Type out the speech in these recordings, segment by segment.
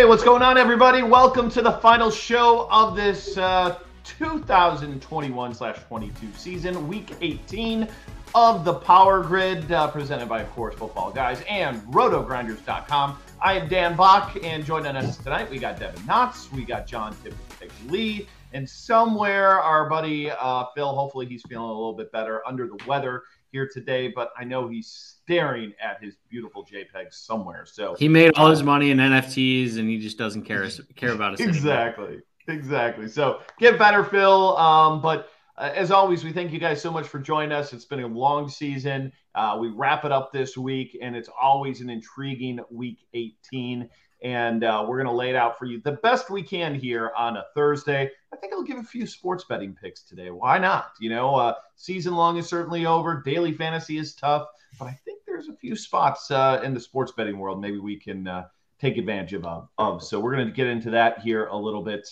Hey, what's going on, everybody? Welcome to the final show of this uh, 2021 22 season, week 18 of the Power Grid, uh, presented by, of course, Football Guys and RotoGrinders.com. I am Dan Back, and joining us tonight, we got Devin Knotts, we got John Tippett Lee, and somewhere our buddy uh, Phil, hopefully he's feeling a little bit better under the weather here today, but I know he's staring at his beautiful JPEG somewhere. So he made all his money in NFTs, and he just doesn't care care about us. exactly, anymore. exactly. So get better, Phil. Um, but uh, as always, we thank you guys so much for joining us. It's been a long season. Uh, we wrap it up this week, and it's always an intriguing week 18 and uh, we're going to lay it out for you the best we can here on a Thursday. I think I'll give a few sports betting picks today. Why not? You know, uh, season long is certainly over. Daily fantasy is tough, but I think there's a few spots uh, in the sports betting world maybe we can uh, take advantage of, of. So we're going to get into that here a little bit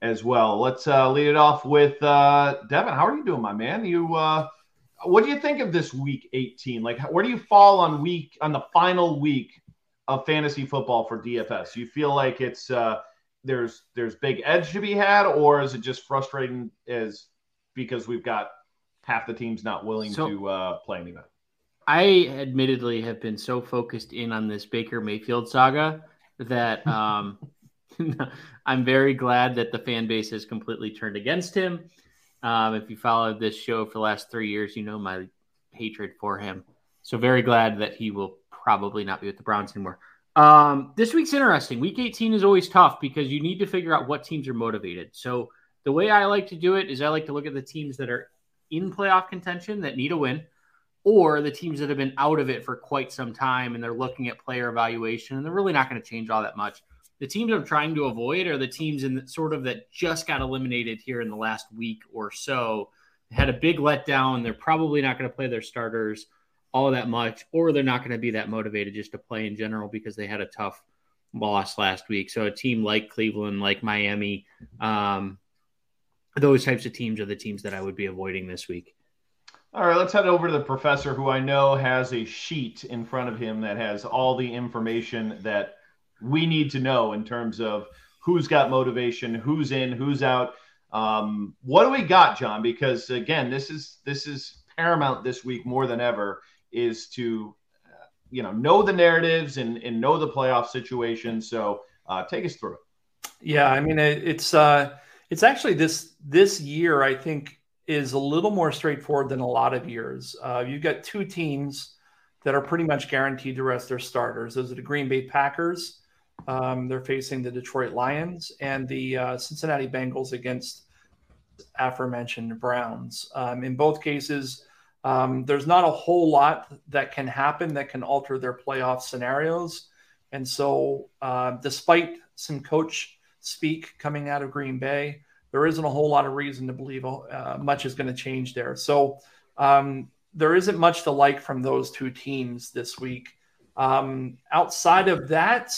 as well. Let's uh, lead it off with uh, Devin. How are you doing, my man? You what do you think of this week 18 like where do you fall on week on the final week of fantasy football for DFS? You feel like it's uh, there's there's big edge to be had, or is it just frustrating as because we've got half the teams not willing so, to uh, play anything? I admittedly have been so focused in on this Baker Mayfield saga that um, I'm very glad that the fan base has completely turned against him. Um, if you followed this show for the last three years, you know my hatred for him. So very glad that he will probably not be with the Browns anymore. Um, this week's interesting. Week 18 is always tough because you need to figure out what teams are motivated. So the way I like to do it is I like to look at the teams that are in playoff contention that need a win, or the teams that have been out of it for quite some time and they're looking at player evaluation and they're really not going to change all that much. The teams I'm trying to avoid are the teams in the, sort of that just got eliminated here in the last week or so. Had a big letdown. They're probably not going to play their starters all that much, or they're not going to be that motivated just to play in general because they had a tough loss last week. So a team like Cleveland, like Miami, um, those types of teams are the teams that I would be avoiding this week. All right, let's head over to the professor, who I know has a sheet in front of him that has all the information that we need to know in terms of who's got motivation, who's in, who's out. Um, what do we got, John? Because again, this is this is paramount this week more than ever is to uh, you know know the narratives and, and know the playoff situation. So uh, take us through it. Yeah, I mean it, it's uh, it's actually this this year I think is a little more straightforward than a lot of years. Uh, you've got two teams that are pretty much guaranteed to rest their starters. Those are the Green Bay Packers. Um, they're facing the Detroit Lions and the uh, Cincinnati Bengals against aforementioned Browns. Um, in both cases, um, there's not a whole lot that can happen that can alter their playoff scenarios. And so, uh, despite some coach speak coming out of Green Bay, there isn't a whole lot of reason to believe uh, much is going to change there. So, um, there isn't much to like from those two teams this week. Um, outside of that,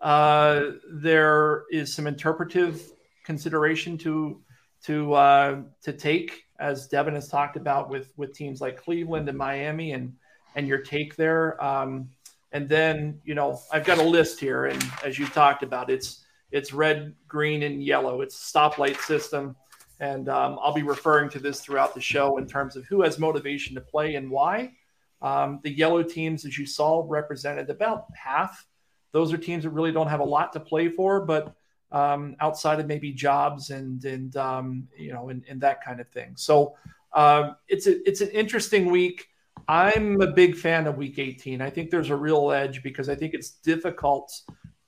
uh, there is some interpretive consideration to to uh, to take as Devin has talked about with with teams like Cleveland and Miami, and and your take there. Um, and then you know I've got a list here, and as you talked about, it's it's red, green, and yellow. It's a stoplight system, and um, I'll be referring to this throughout the show in terms of who has motivation to play and why. Um, the yellow teams, as you saw, represented about half. Those are teams that really don't have a lot to play for, but um, outside of maybe jobs and and um, you know and, and, that kind of thing. So um, it's a, it's an interesting week. I'm a big fan of Week 18. I think there's a real edge because I think it's difficult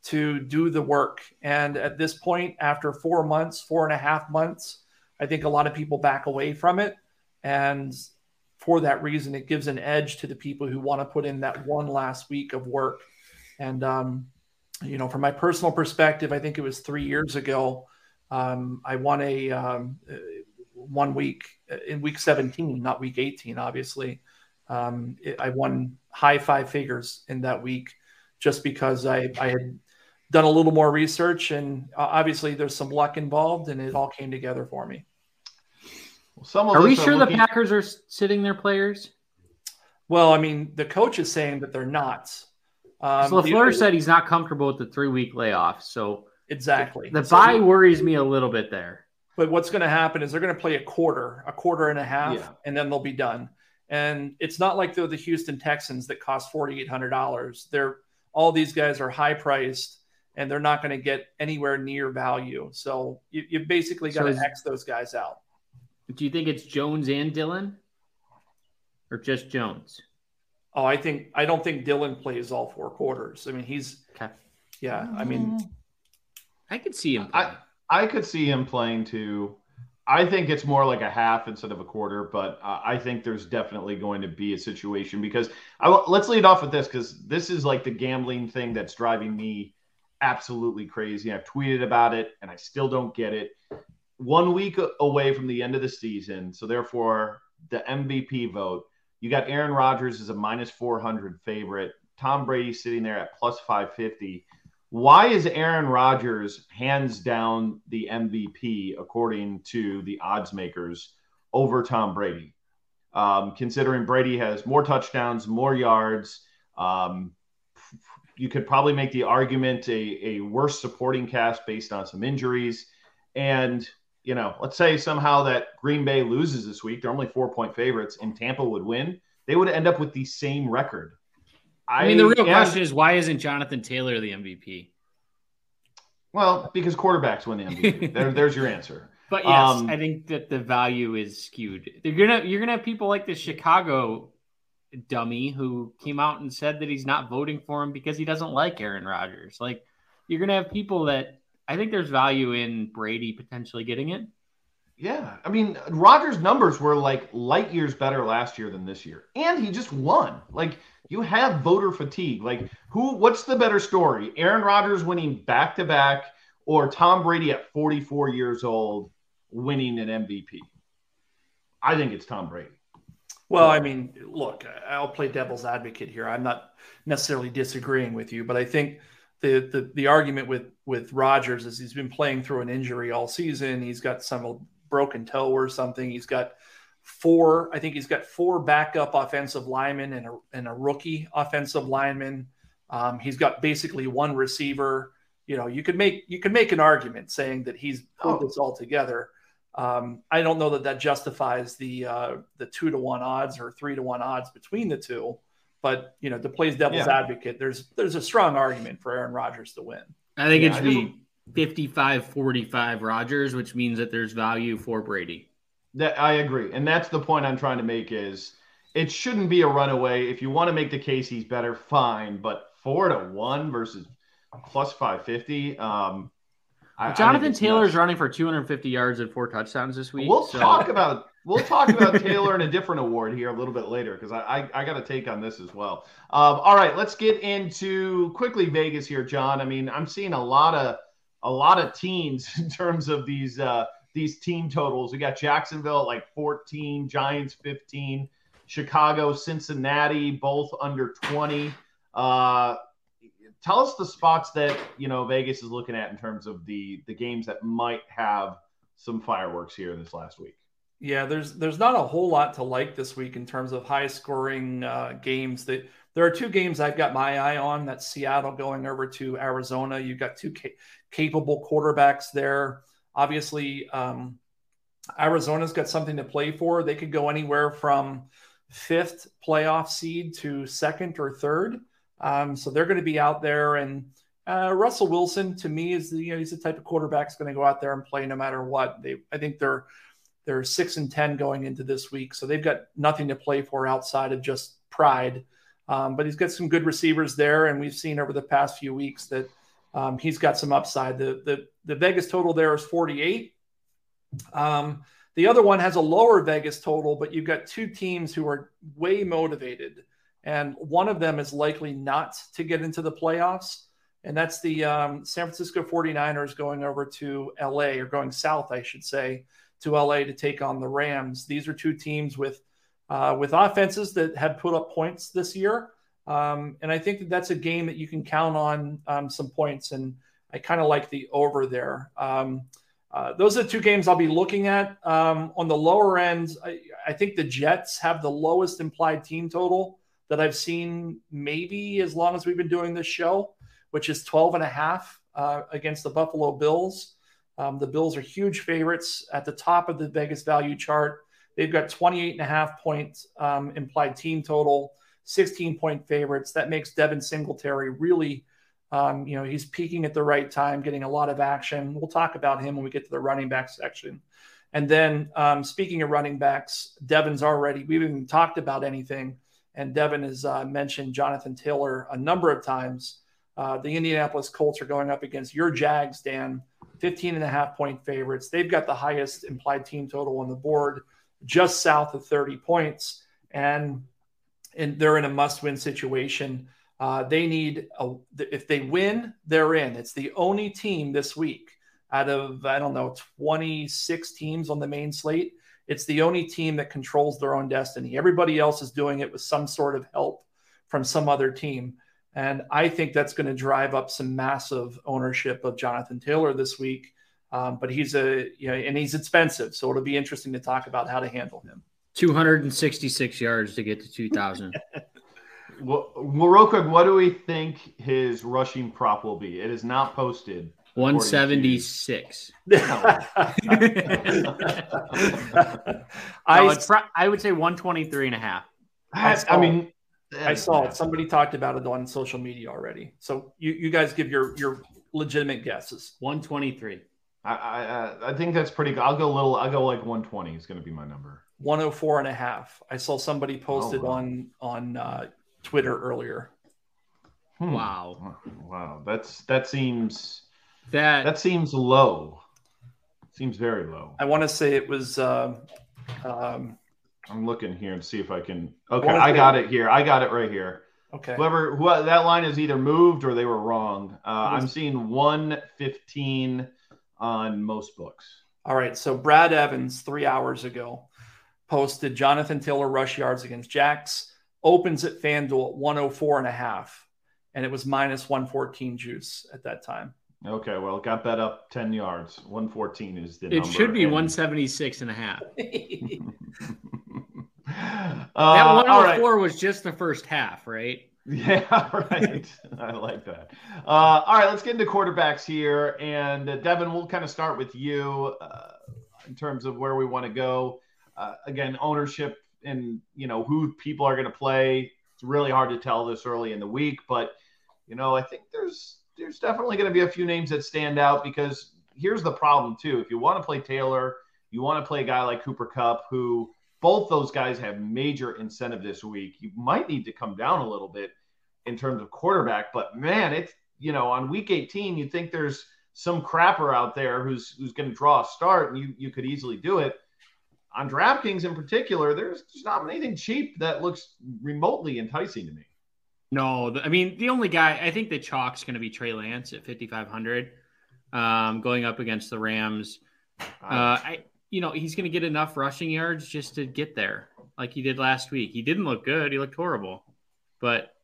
to do the work. And at this point, after four months, four and a half months, I think a lot of people back away from it. And for that reason, it gives an edge to the people who want to put in that one last week of work. And um, you know, from my personal perspective, I think it was three years ago. Um, I won a um, uh, one week uh, in week 17, not week 18, obviously. Um, it, I won high five figures in that week just because I, I had done a little more research and uh, obviously there's some luck involved and it all came together for me. Well, are we sure are looking... the Packers are sitting their players? Well, I mean, the coach is saying that they're not. Um, so LaFleur said he's not comfortable with the three week layoff. So exactly, the so bye worries me a little bit there. But what's going to happen is they're going to play a quarter, a quarter and a half, yeah. and then they'll be done. And it's not like they're the Houston Texans that cost forty eight hundred dollars. They're all these guys are high priced, and they're not going to get anywhere near value. So you, you basically got to so X those guys out. Do you think it's Jones and Dillon or just Jones? Oh, I think I don't think Dillon plays all four quarters. I mean, he's okay. yeah. I mean, I could see him. Playing. I I could see him playing too. I think it's more like a half instead of a quarter, but uh, I think there's definitely going to be a situation because I, let's lead off with this because this is like the gambling thing that's driving me absolutely crazy. I've tweeted about it and I still don't get it. One week away from the end of the season, so therefore the MVP vote you got Aaron Rodgers as a minus 400 favorite. Tom Brady sitting there at plus 550. Why is Aaron Rodgers hands down the MVP according to the odds makers over Tom Brady? Um, considering Brady has more touchdowns, more yards, um, you could probably make the argument a, a worse supporting cast based on some injuries. And you know, let's say somehow that Green Bay loses this week, they're only four point favorites, and Tampa would win, they would end up with the same record. I, I mean, the real question is why isn't Jonathan Taylor the MVP? Well, because quarterbacks win the MVP. there, there's your answer. But yes, um, I think that the value is skewed. You're gonna you're gonna have people like the Chicago dummy who came out and said that he's not voting for him because he doesn't like Aaron Rodgers. Like you're gonna have people that I think there's value in Brady potentially getting it. Yeah, I mean, Rodgers' numbers were like light years better last year than this year, and he just won. Like, you have voter fatigue. Like, who? What's the better story? Aaron Rodgers winning back to back, or Tom Brady at 44 years old winning an MVP? I think it's Tom Brady. Well, I mean, look, I'll play devil's advocate here. I'm not necessarily disagreeing with you, but I think the the, the argument with with Rodgers is he's been playing through an injury all season. He's got some broken toe or something. He's got four, I think he's got four backup offensive linemen and a, and a rookie offensive lineman. Um, he's got basically one receiver. You know, you could make you could make an argument saying that he's pulled oh. this all together. Um, I don't know that that justifies the uh, the two to one odds or three to one odds between the two. But you know, to play devil's yeah. advocate, there's there's a strong argument for Aaron Rodgers to win. I think yeah, it should be 55 45 Rodgers, which means that there's value for Brady. That I agree. And that's the point I'm trying to make is it shouldn't be a runaway. If you want to make the case he's better, fine. But four to one versus plus 550. Um, I, Jonathan I Taylor's running for 250 yards and four touchdowns this week. We'll so. talk about we'll talk about Taylor in a different award here a little bit later because I, I, I got a take on this as well. Um, all right, let's get into quickly Vegas here, John. I mean, I'm seeing a lot of a lot of teams in terms of these uh, these team totals. We got Jacksonville at like 14, Giants 15, Chicago, Cincinnati, both under 20. Uh, tell us the spots that you know Vegas is looking at in terms of the the games that might have some fireworks here this last week. Yeah, there's there's not a whole lot to like this week in terms of high scoring uh, games. That there are two games I've got my eye on. That's Seattle going over to Arizona. You've got two ca- capable quarterbacks there. Obviously, um, Arizona's got something to play for. They could go anywhere from fifth playoff seed to second or third. Um, so they're going to be out there. And uh, Russell Wilson, to me, is the you know he's the type of quarterback that's going to go out there and play no matter what. They, I think they're they're six and ten going into this week, so they've got nothing to play for outside of just pride. Um, but he's got some good receivers there, and we've seen over the past few weeks that um, he's got some upside. The, the the Vegas total there is 48. Um, the other one has a lower Vegas total, but you've got two teams who are way motivated, and one of them is likely not to get into the playoffs, and that's the um, San Francisco 49ers going over to LA or going south, I should say, to LA to take on the Rams. These are two teams with uh, with offenses that have put up points this year. Um, and I think that that's a game that you can count on um, some points. And I kind of like the over there. Um, uh, those are the two games I'll be looking at. Um, on the lower end, I, I, think the Jets have the lowest implied team total that I've seen maybe as long as we've been doing this show, which is 12 and a half uh, against the Buffalo Bills. Um, the Bills are huge favorites at the top of the Vegas value chart. They've got 28 and a half points um, implied team total, 16 point favorites. That makes Devin Singletary really, um, you know, he's peaking at the right time, getting a lot of action. We'll talk about him when we get to the running back section. And then um, speaking of running backs, Devin's already, we haven't even talked about anything. And Devin has uh, mentioned Jonathan Taylor a number of times. Uh, the Indianapolis Colts are going up against your Jags, Dan, 15 and a half point favorites. They've got the highest implied team total on the board just south of 30 points, and and they're in a must-win situation. Uh, they need a, if they win, they're in. It's the only team this week out of I don't know 26 teams on the main slate. It's the only team that controls their own destiny. Everybody else is doing it with some sort of help from some other team. And I think that's going to drive up some massive ownership of Jonathan Taylor this week. Um, but he's a you know, and he's expensive, so it'll be interesting to talk about how to handle him. 266 yards to get to 2,000. well, well, real quick, what do we think his rushing prop will be? It is not posted. 176. I, I would say 123 and a half. I, I mean, I saw it. Somebody talked about it on social media already. So you, you guys give your your legitimate guesses. 123. I, I I think that's pretty good. I'll go a little. I'll go like 120 is going to be my number. 104 and a half. I saw somebody posted oh, wow. on on uh, Twitter earlier. Hmm. Wow. Wow. That's that seems that that seems low. Seems very low. I want to say it was. Uh, um, I'm looking here and see if I can. Okay, I got it here. I got it right here. Okay. Whoever who, that line is either moved or they were wrong. Uh, I'm seeing 115 on most books. All right. So Brad Evans, three hours ago, posted Jonathan Taylor rush yards against Jacks, opens at FanDuel at 104 and a half, and it was minus 114 juice at that time. Okay, well, got that up 10 yards. 114 is the it number. should be and... 176 and a half. uh, that 104 right. was just the first half, right? Yeah, right. I like that. Uh, all right, let's get into quarterbacks here. And uh, Devin, we'll kind of start with you uh, in terms of where we want to go. Uh, again, ownership and you know who people are going to play. It's really hard to tell this early in the week, but you know I think there's there's definitely going to be a few names that stand out because here's the problem too. If you want to play Taylor, you want to play a guy like Cooper Kupp, who both those guys have major incentive this week. You might need to come down a little bit in terms of quarterback, but man, it's you know on week 18 you think there's some crapper out there who's who's going to draw a start and you you could easily do it. On DraftKings in particular, there's, not anything cheap that looks remotely enticing to me. No, I mean the only guy I think the chalk's going to be Trey Lance at 5500, um, going up against the Rams. Uh, I you know, he's going to get enough rushing yards just to get there, like he did last week. He didn't look good; he looked horrible, but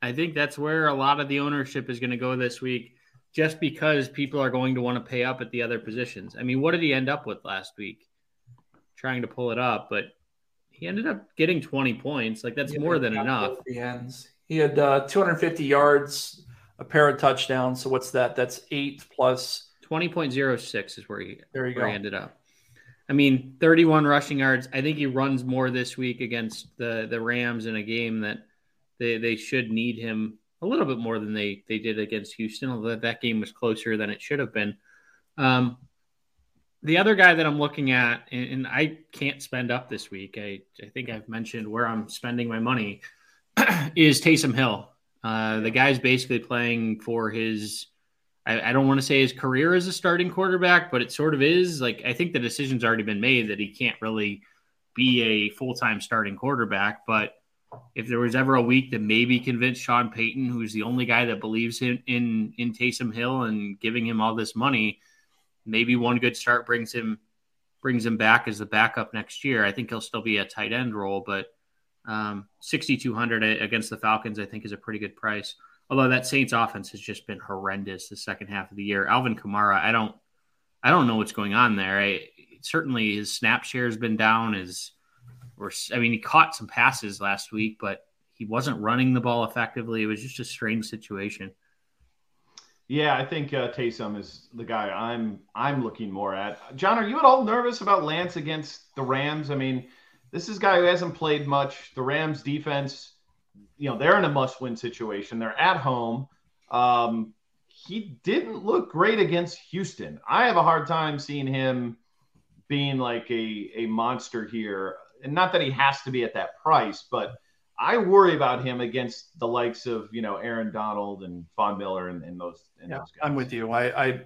I think that's where a lot of the ownership is going to go this week, just because people are going to want to pay up at the other positions. I mean, what did he end up with last week? trying to pull it up, but he ended up getting 20 points. Like that's yeah, more than enough. The ends. He had uh, 250 yards, a pair of touchdowns. So what's that? That's eight plus 20.06 is where he there you where go. he ended up. I mean, 31 rushing yards. I think he runs more this week against the the Rams in a game that they they should need him a little bit more than they they did against Houston. Although that game was closer than it should have been. Um, the other guy that I'm looking at, and, and, I can't spend up this week. I I think I've mentioned where I'm spending my money is Taysom Hill. Uh, the guy's basically playing for his I, I don't want to say his career as a starting quarterback, but it sort of is. Like I think the decision's already been made that he can't really be a full time starting quarterback. But if there was ever a week that maybe convinced Sean Payton, who's the only guy that believes in in, in Taysom Hill and giving him all this money, maybe one good start brings him brings him back as the backup next year. I think he'll still be a tight end role, but um, 6,200 against the Falcons, I think, is a pretty good price. Although that Saints offense has just been horrendous the second half of the year. Alvin Kamara, I don't, I don't know what's going on there. I, certainly his snap share has been down. His, or I mean, he caught some passes last week, but he wasn't running the ball effectively. It was just a strange situation. Yeah, I think uh, Taysom is the guy I'm I'm looking more at. John, are you at all nervous about Lance against the Rams? I mean, this is a guy who hasn't played much. The Rams defense you know they're in a must-win situation. They're at home. Um, he didn't look great against Houston. I have a hard time seeing him being like a a monster here. And not that he has to be at that price, but I worry about him against the likes of you know Aaron Donald and Von Miller and, and those. And yeah, those I'm with you. I, I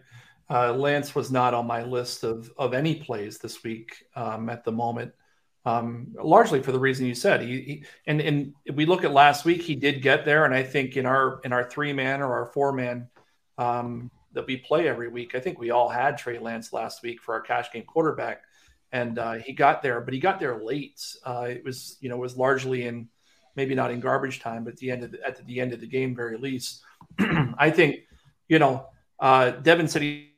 uh, Lance was not on my list of of any plays this week um, at the moment um, largely for the reason you said. He, he, and and we look at last week, he did get there, and I think in our in our three man or our four man um, that we play every week, I think we all had Trey Lance last week for our cash game quarterback, and uh, he got there, but he got there late. Uh, it was you know was largely in maybe not in garbage time, but at the end of the, at the end of the game, very least. I think you know uh, Devin said he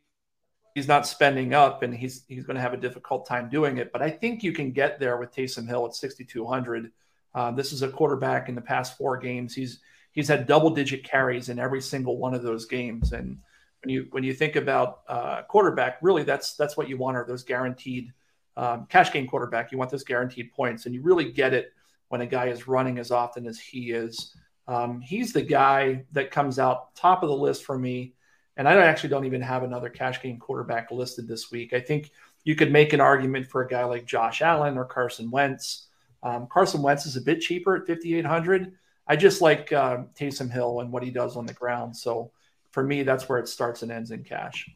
he's not spending up and he's he's going to have a difficult time doing it. But I think you can get there with Taysom Hill at 6,200. Uh, this is a quarterback in the past four games. He's he's had double digit carries in every single one of those games. And when you when you think about uh, quarterback, really that's that's what you want are those guaranteed um, cash game quarterback. You want those guaranteed points, and you really get it when a guy is running as often as he is. Um, he's the guy that comes out top of the list for me and I actually don't even have another cash game quarterback listed this week. I think you could make an argument for a guy like Josh Allen or Carson Wentz. Um, Carson Wentz is a bit cheaper at 5,800. I just like uh, Taysom Hill and what he does on the ground. So for me, that's where it starts and ends in cash.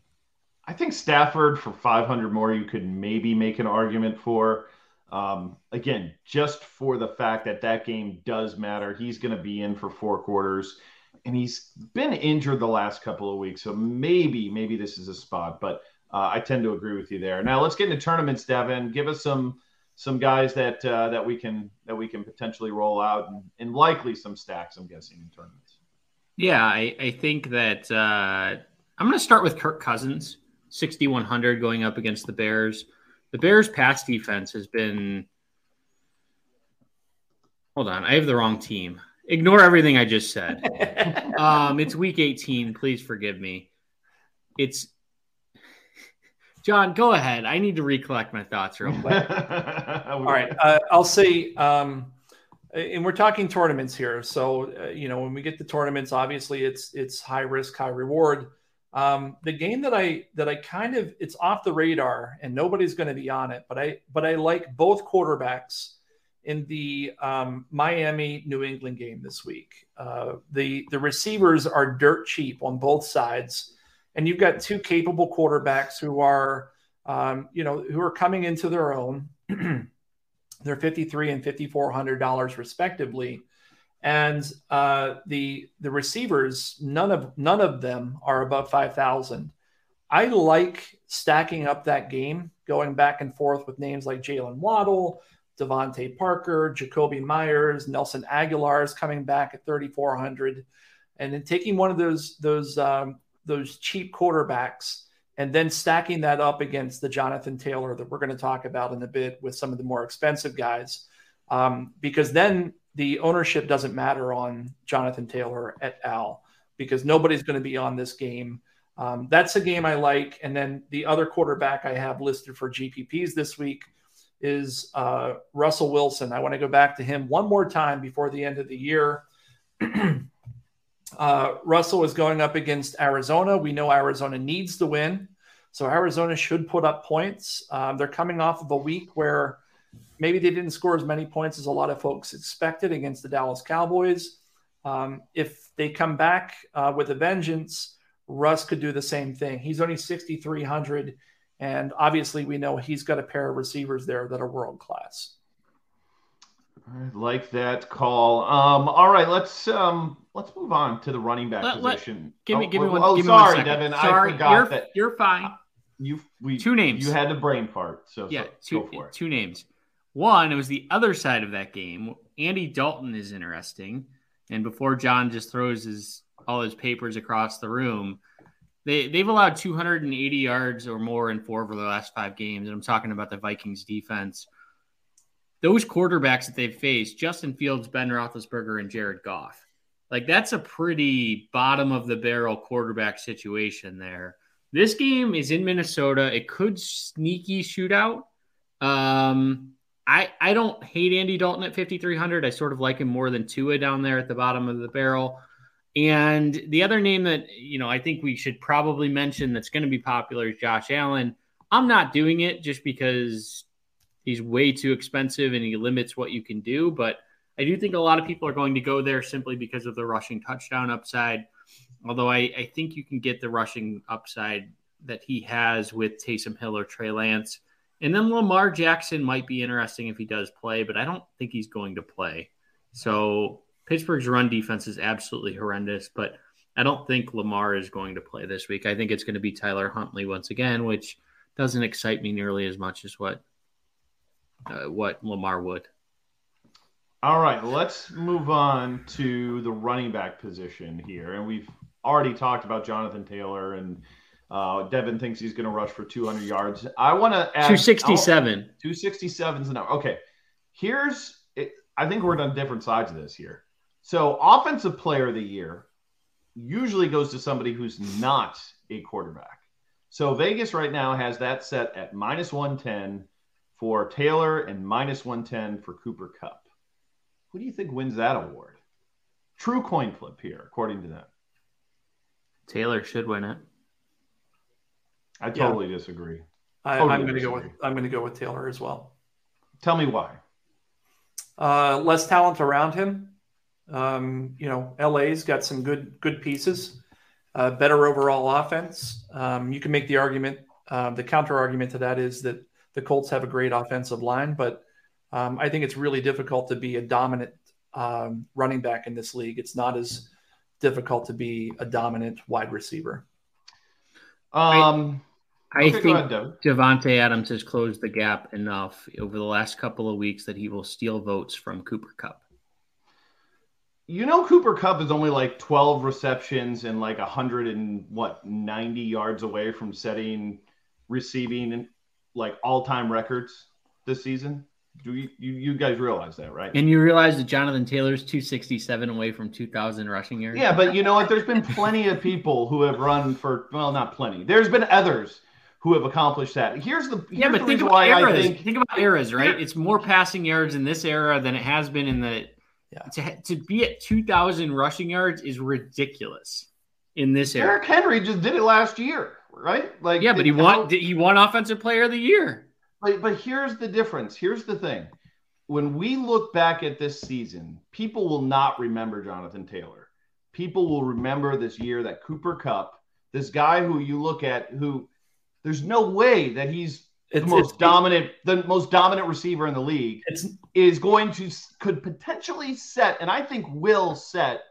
I think Stafford for 500 more, you could maybe make an argument for. Um, again, just for the fact that that game does matter. He's going to be in for four quarters and he's been injured the last couple of weeks. So maybe, maybe this is a spot, but uh, I tend to agree with you there. Now let's get into tournaments, Devin. Give us some some guys that uh, that we can that we can potentially roll out and, and likely some stacks. I'm guessing in tournaments. Yeah, I, I think that uh, I'm going to start with Kirk Cousins, 6100 going up against the Bears. The Bears' pass defense has been. Hold on, I have the wrong team. Ignore everything I just said. um, it's week 18. Please forgive me. It's John. Go ahead. I need to recollect my thoughts real quick. All right. Uh, I'll say, um, and we're talking tournaments here. So uh, you know, when we get to tournaments, obviously it's it's high risk, high reward. Um, the game that I that I kind of it's off the radar and nobody's going to be on it, but I but I like both quarterbacks in the um, Miami New England game this week. Uh, the the receivers are dirt cheap on both sides, and you've got two capable quarterbacks who are um, you know who are coming into their own. They're fifty three and fifty four hundred dollars respectively, and uh, the the receivers none of none of them are above five thousand. I like stacking up that game, going back and forth with names like Jaylen Waddle, DeVante Parker, Jakobi Meyers, Nelson Agholor is coming back at 3,400, and then taking one of those those um, those cheap quarterbacks and then stacking that up against the Jonathan Taylor that we're going to talk about in a bit with some of the more expensive guys, um, because then the ownership doesn't matter on Jonathan Taylor et al. because nobody's going to be on this game. Um, that's a game I like. And then the other quarterback I have listed for GPPs this week is uh, Russell Wilson. I want to go back to him one more time before the end of the year. uh, Russell is going up against Arizona. We know Arizona needs to win. So Arizona should put up points. Um, they're coming off of a week where maybe they didn't score as many points as a lot of folks expected against the Dallas Cowboys. Um, if they come back uh, with a vengeance, Russ could do the same thing. He's only 6,300. And obviously, we know he's got a pair of receivers there that are world class. I like that call. Um, all right, let's um, let's move on to the running back let, position. Let, give me, oh, give me one. Oh, give sorry, me one Devin. Sorry, I forgot you're, that you're fine. You we two names. You had the brain fart. So yeah, so, two two names. One, it was the other side of that game. Andy Dalton is interesting, and before John just throws his all his papers across the room, they they've allowed 280 yards or more in four of the last five games, and I'm talking about the Vikings defense. Those quarterbacks that they've faced, Justin Fields, Ben Roethlisberger, and Jared Goff, like that's a pretty bottom of the barrel quarterback situation there. This game is in Minnesota. It could sneaky shootout. Um, I I don't hate Andy Dalton at 5300. I sort of like him more than Tua down there at the bottom of the barrel. And the other name that, you know, I think we should probably mention that's going to be popular is Josh Allen. I'm not doing it just because he's way too expensive and he limits what you can do. But I do think a lot of people are going to go there simply because of the rushing touchdown upside. Although I, I think you can get the rushing upside that he has with Taysom Hill or Trey Lance. And then Lamar Jackson might be interesting if he does play, but I don't think he's going to play. So Pittsburgh's run defense is absolutely horrendous, but I don't think Lamar is going to play this week. I think it's going to be Tyler Huntley once again, which doesn't excite me nearly as much as what uh, what Lamar would. All right, let's move on to the running back position here, and we've already talked about Jonathan Taylor and uh, Devin thinks he's going to rush for 200 yards. I want to add 267. 267 is the number. Okay, here's it, I think we're on different sides of this here. So, offensive player of the year usually goes to somebody who's not a quarterback. So, Vegas right now has that set at minus 110 for Taylor and minus 110 for Cooper Kupp. Who do you think wins that award? True coin flip here, according to them. Taylor should win it. I totally yeah. disagree. I, am going to go with I'm going to go with Taylor as well. Tell me why. Uh, less talent around him. Um, you know, LA's got some good good pieces, uh, better overall offense. Um, you can make the argument. Uh, the counter argument to that is that the Colts have a great offensive line, but um, I think it's really difficult to be a dominant um, running back in this league. It's not as difficult to be a dominant wide receiver. Um, I, I okay, think Davante Adams has closed the gap enough over the last couple of weeks that he will steal votes from Cooper Kupp you know Cooper Kupp is only like 12 receptions and like 100 and what 90 yards away from setting receiving like all-time records this season. Do you, you, you guys realize that, right? And you realize that Jonathan Taylor's 267 away from 2,000 rushing yards. Yeah, but you know what? There's been plenty of people who have run for well, not plenty. There's been others who have accomplished that. Here's the here's yeah, but the think about eras. Think, think, about eras, right? It's more passing yards in this era than it has been in the yeah. To, to be at 2,000 rushing yards is ridiculous in this era. Derrick Henry just did it last year, right? Like, yeah, but he won. He won Offensive Player of the Year. But but here's the difference. Here's the thing. When we look back at this season, people will not remember Jonathan Taylor. People will remember this year that Cooper Kupp, this guy who you look at, who there's no way that he's it's, the most it's, dominant, the most dominant receiver in the league is going to could potentially set, and I think will set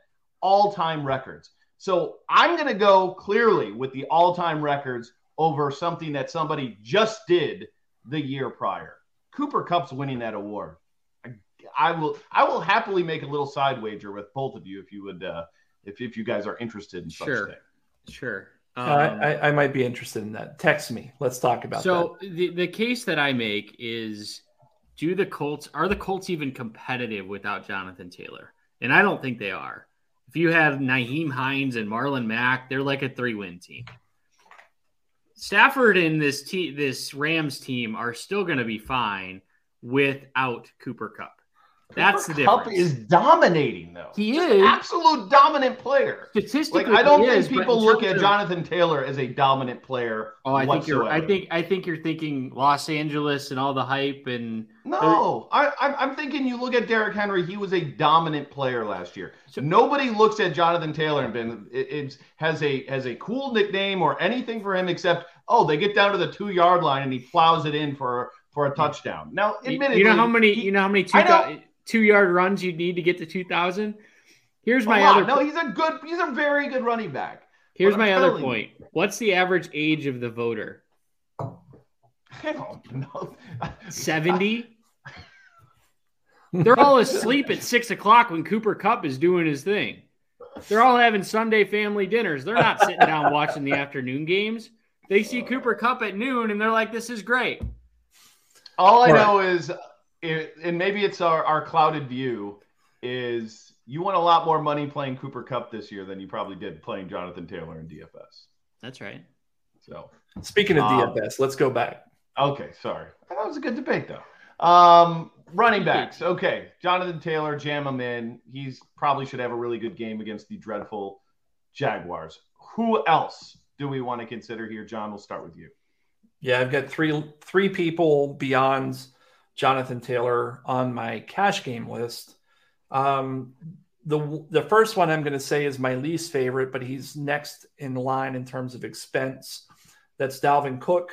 all-time records. So I'm going to go clearly with the all-time records over something that somebody just did the year prior. Cooper Kupp's winning that award. I, I will I will happily make a little side wager with both of you if you would uh, if if you guys are interested in such sure. thing. Sure. Um, I, I, might be interested in that. Text me. Let's talk about so that. So the, the case that I make is do the Colts are the Colts even competitive without Jonathan Taylor? And I don't think they are. If you have Nyheim Hines and Marlon Mack, they're like a three-win team. Stafford and this te- this Rams team are still going to be fine without Cooper Kupp. That's the difference. Kupp is dominating though. He Just is absolute dominant player. Statistically, like, I don't think is, people look at of... Jonathan Taylor as a dominant player. Oh, I think you're. I think I think you're thinking Los Angeles and all the hype and. No, I, I'm thinking you look at Derrick Henry. He was a dominant player last year. So, Nobody looks at Jonathan Taylor and been it, it's has a has a cool nickname or anything for him except oh they get down to the two yard line and he plows it in for for a touchdown. Now, admittedly, you know how many you know how many two two yard runs you'd need to get to 2,000. Here's my other. No, he's a good. He's a very good running back. Here's my other point. You. What's the average age of the voter? I don't know. 70. They're all asleep at six o'clock when Cooper Kupp is doing his thing. They're all having Sunday family dinners. They're not sitting down watching the afternoon games. They see Cooper Kupp at noon and they're like, "This is great." All I know is it, and maybe it's our, our clouded view is you won a lot more money playing Cooper Kupp this year than you probably did playing Jonathan Taylor in DFS. That's right. So speaking of um, DFS, let's go back. Okay, sorry. That was a good debate though. Um, running backs. Okay, Jonathan Taylor, jam him in. He's probably should have a really good game against the dreadful Jaguars. Who else do we want to consider here? John, we'll start with you. Yeah, I've got three three people beyond Jonathan Taylor on my cash game list. Um, the the first one I'm going to say is my least favorite, but he's next in line in terms of expense. That's Dalvin Cook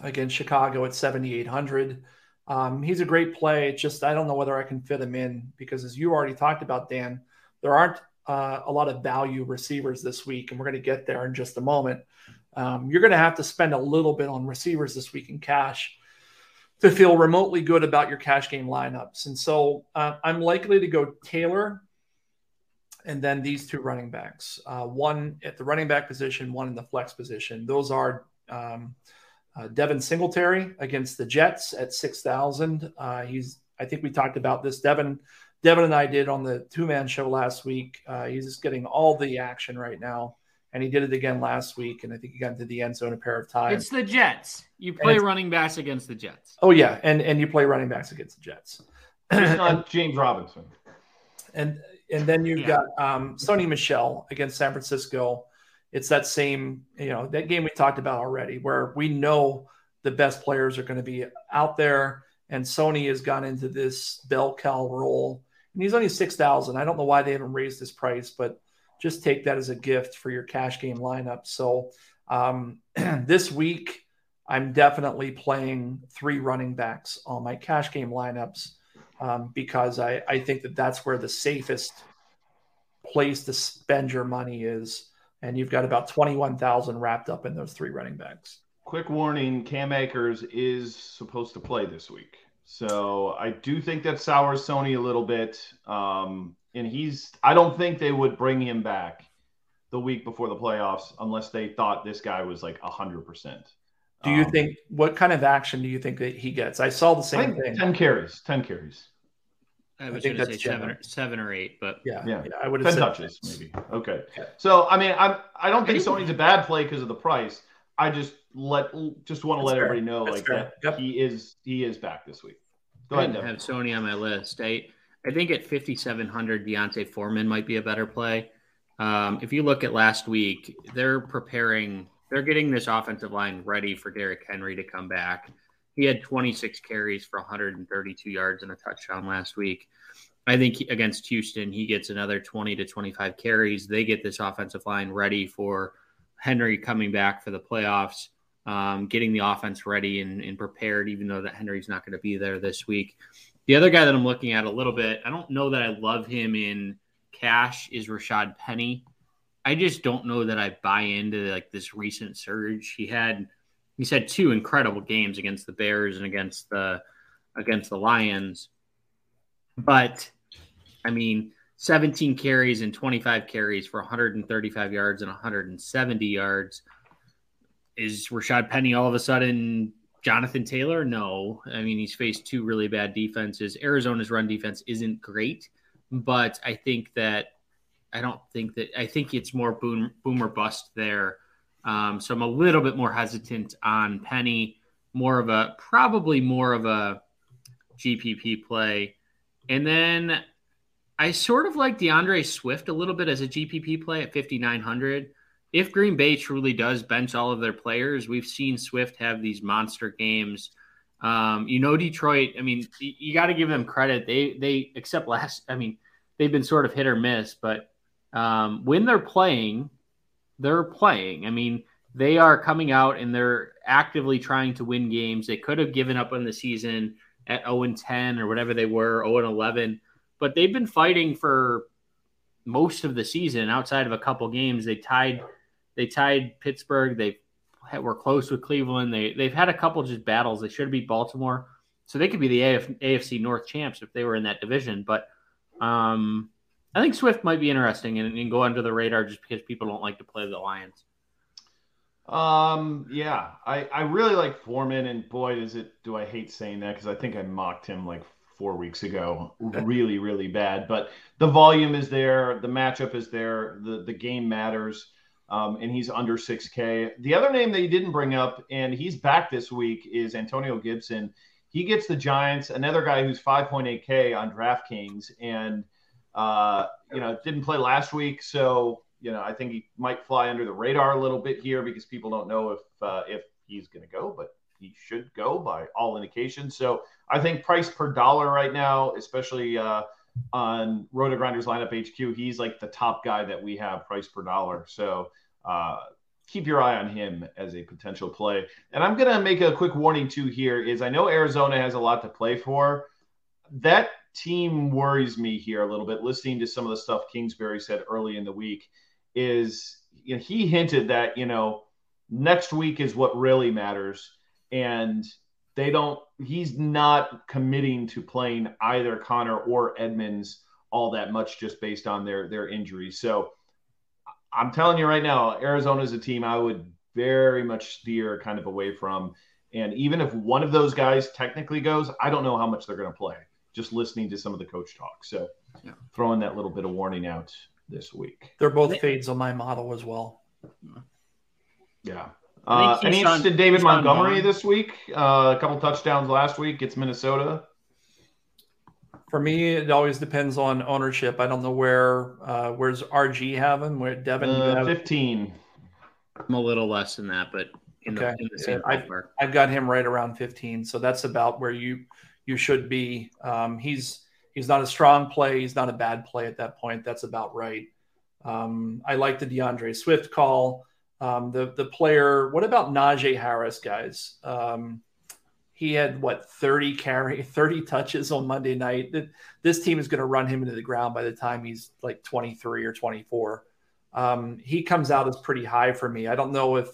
against Chicago at 7,800. Um, he's a great play. It's just I don't know whether I can fit him in because, as you already talked about, Dan, there aren't uh, a lot of value receivers this week, and we're going to get there in just a moment. Um, you're going to have to spend a little bit on receivers this week in cash to feel remotely good about your cash game lineups. And so uh, I'm likely to go Taylor and then these two running backs, uh, one at the running back position, one in the flex position. Those are um, uh, Devin Singletary against the Jets at 6,000. Uh, he's, I think we talked about this. Devin, Devin and I did on the two man show last week. Uh, he's just getting all the action right now and he did it again last week. And I think he got into the end zone a pair of times. It's the Jets. You play running backs against the Jets. Oh yeah, and and you play running backs against the Jets. It's not James Robinson. And and then you've yeah. got um, Sony Michel against San Francisco. It's that same, you know, that game we talked about already, where we know the best players are going to be out there, and Sony has gone into this bell cow role, and he's only six thousand. I don't know why they haven't raised his price, but just take that as a gift for your cash game lineup. So um, this week, I'm definitely playing three running backs on my cash game lineups um, because I, I think that that's where the safest place to spend your money is. And you've got about 21,000 wrapped up in those three running backs. Quick warning Cam Akers is supposed to play this week. So I do think that sours Sony a little bit. Um, and he's I don't think they would bring him back the week before the playoffs unless they thought this guy was like hundred percent. Do you um, think what kind of action do you think that he gets? I saw the same thing. Ten carries, ten carries. I was going to say seven or, seven or eight, but yeah, yeah, yeah I would have ten touches maybe. Okay, so I mean, I'm I don't think Sony's a bad play because of the price. I just let just want to let fair. everybody know That's like fair. that yep. he is he is back this week. Go I ahead. Have Sony on my list. I I think at 5,700, D'Onta Foreman might be a better play. Um, if you look at last week, they're preparing, they're getting this offensive line ready for Derrick Henry to come back. He had 26 carries for 132 yards and a touchdown last week. I think against Houston, he gets another 20 to 25 carries. They get this offensive line ready for Henry coming back for the playoffs, um, getting the offense ready and, and prepared, even though that Henry's not going to be there this week. The other guy that I'm looking at a little bit, I don't know that I love him in cash, is Rashad Penny. I just don't know that I buy into like this recent surge. He had he's had two incredible games against the Bears and against the against the Lions. But I mean, 17 carries and 25 carries for 135 yards and 170 yards. Is Rashad Penny all of a sudden Jonathan Taylor? No. I mean, he's faced two really bad defenses. Arizona's run defense isn't great, but I think that I don't think that I think it's more boom, boom or bust there. Um, so I'm a little bit more hesitant on Penny, more of a probably more of a GPP play. And then I sort of like D'Andre Swift a little bit as a GPP play at 5,900. If Green Bay truly does bench all of their players, we've seen Swift have these monster games. Um, you know, Detroit. I mean, you, got to give them credit. They they except last. I mean, they've been sort of hit or miss, but um, when they're playing, they're playing. I mean, they are coming out and they're actively trying to win games. They could have given up on the season at 0 and 10 or whatever they were, 0 and 11, but they've been fighting for most of the season outside of a couple games. They tied they tied Pittsburgh. They were close with Cleveland. They they've had a couple just battles. They should have beat Baltimore, so they could be the AF, AFC North champs if they were in that division. But um, I think Swift might be interesting and, and go under the radar just because people don't like to play the Lions. Um, yeah, I, I really like Foreman, and boy, does it do I hate saying that because I think I mocked him like four weeks ago, really, really bad. But the volume is there, the matchup is there, the the game matters, um, and he's under six K. The other name that you didn't bring up, and he's back this week, is Antonio Gibson. He gets the Giants, another guy who's 5.8K on DraftKings, and uh, you know didn't play last week, so you know, I think he might fly under the radar a little bit here because people don't know if uh, if he's going to go, but he should go by all indications. So I think price per dollar right now, especially uh, on Roto Grinders lineup HQ, he's like the top guy that we have price per dollar. So uh, keep your eye on him as a potential play. And I'm going to make a quick warning too here is I know Arizona has a lot to play for. That team worries me here a little bit listening to some of the stuff Kingsbury said early in the week is you know, he hinted that you know next week is what really matters, and they don't. He's not committing to playing either Connor or Edmonds all that much just based on their their injuries. So I'm telling you right now, Arizona is a team I would very much steer kind of away from. And even if one of those guys technically goes, I don't know how much they're going to play. Just listening to some of the coach talk. So yeah. throwing that little bit of warning out this week. They're both fades on my model as well. Yeah. Uh, any interest in David Montgomery this week? Uh, a couple touchdowns last week. It's Minnesota. For me, it always depends on ownership. I don't know where. Uh, where's RG having? Where Devin? Uh, have... Fifteen. I'm a little less than that, but in okay. the, in the same yeah, I've, I've, got him right around 15, so that's about where you you should be. Um, he's He's not a strong play. He's not a bad play at that point. That's about right. Um, I like the D'Andre Swift call. Um, the the player. What about Najee Harris, guys? Um, he had what 30 carry 30 touches on Monday night. This team is going to run him into the ground by the time he's like 23 or 24. Um, he comes out as pretty high for me. I don't know if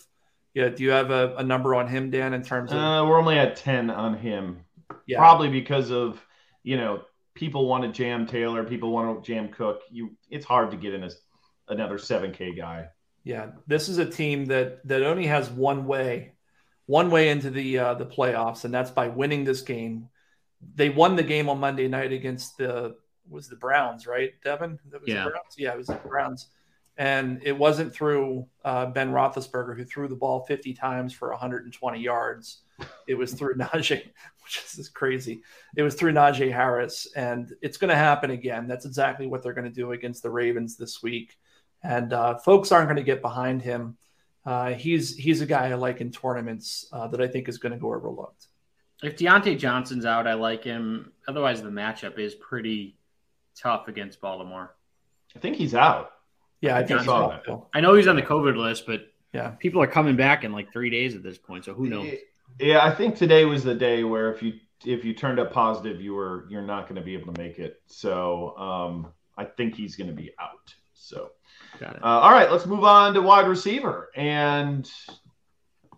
yeah. Do you have a, a number on him, Dan? In terms of uh, we're only at 10 on him. Yeah. Probably because of you know people want to jam Taylor, people want to jam Cook. You, it's hard to get in as another seven K guy. Yeah, this is a team that that only has one way, one way into the uh, the playoffs, and that's by winning this game. They won the game on Monday night against the was the Browns, right, Devin? yeah, yeah, it was the Browns, and it wasn't through uh, Ben Roethlisberger who threw the ball 50 times for 120 yards. It was through Najee, which is crazy. It was through Najee Harris, and it's going to happen again. That's exactly what they're going to do against the Ravens this week. And uh, folks aren't going to get behind him. Uh, he's he's a guy I like in tournaments uh, that I think is going to go overlooked. If Diontae Johnson's out, I like him. Otherwise, the matchup is pretty tough against Baltimore. I think he's out. Yeah, I, I think I saw that. I know he's on the COVID list, but yeah, people are coming back in like three days at this point. So who knows? Yeah, I think today was the day where if you if you turned up positive, you were you're not going to be able to make it. So um, I think he's going to be out. So got uh, all right, let's move on to wide receiver and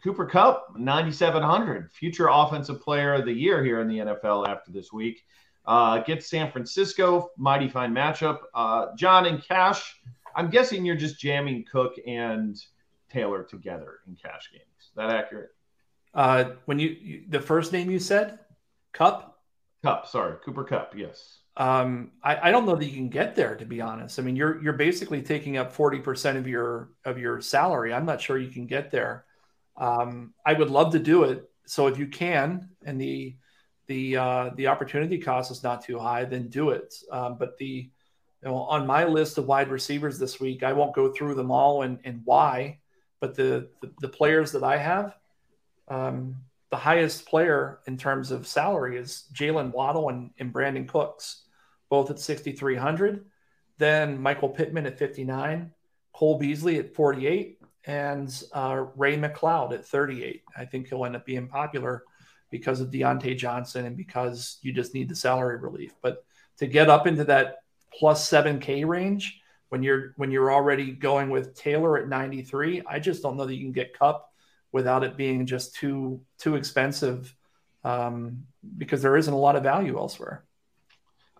Cooper Kupp, 9,700, future offensive player of the year here in the NFL after this week. uh, gets San Francisco. Mighty fine matchup. Uh, John and Cash, I'm guessing you're just jamming Cook and Taylor together in cash games. Is that accurate? Uh, when you, you the first name you said, Kupp. Kupp, sorry, Cooper Kupp. Yes. Um, I, I don't know that you can get there to be honest. I mean, you're you're basically taking up forty percent of your of your salary. I'm not sure you can get there. Um, I would love to do it. So if you can, and the the uh, the opportunity cost is not too high, then do it. Um, but the you know on my list of wide receivers this week, I won't go through them all and and why, but the the, the players that I have, um, the highest player in terms of salary is Jaylen Waddle and, and Brandin Cooks, both at 6,300. Then Michael Pittman at 59, Cole Beasley at 48, and uh, Ray McCloud at 38. I think he'll end up being popular because of Diontae Johnson and because you just need the salary relief. But to get up into that plus 7K range when you're when you're already going with Taylor at 93, I just don't know that you can get Kupp without it being just too too expensive um, because there isn't a lot of value elsewhere.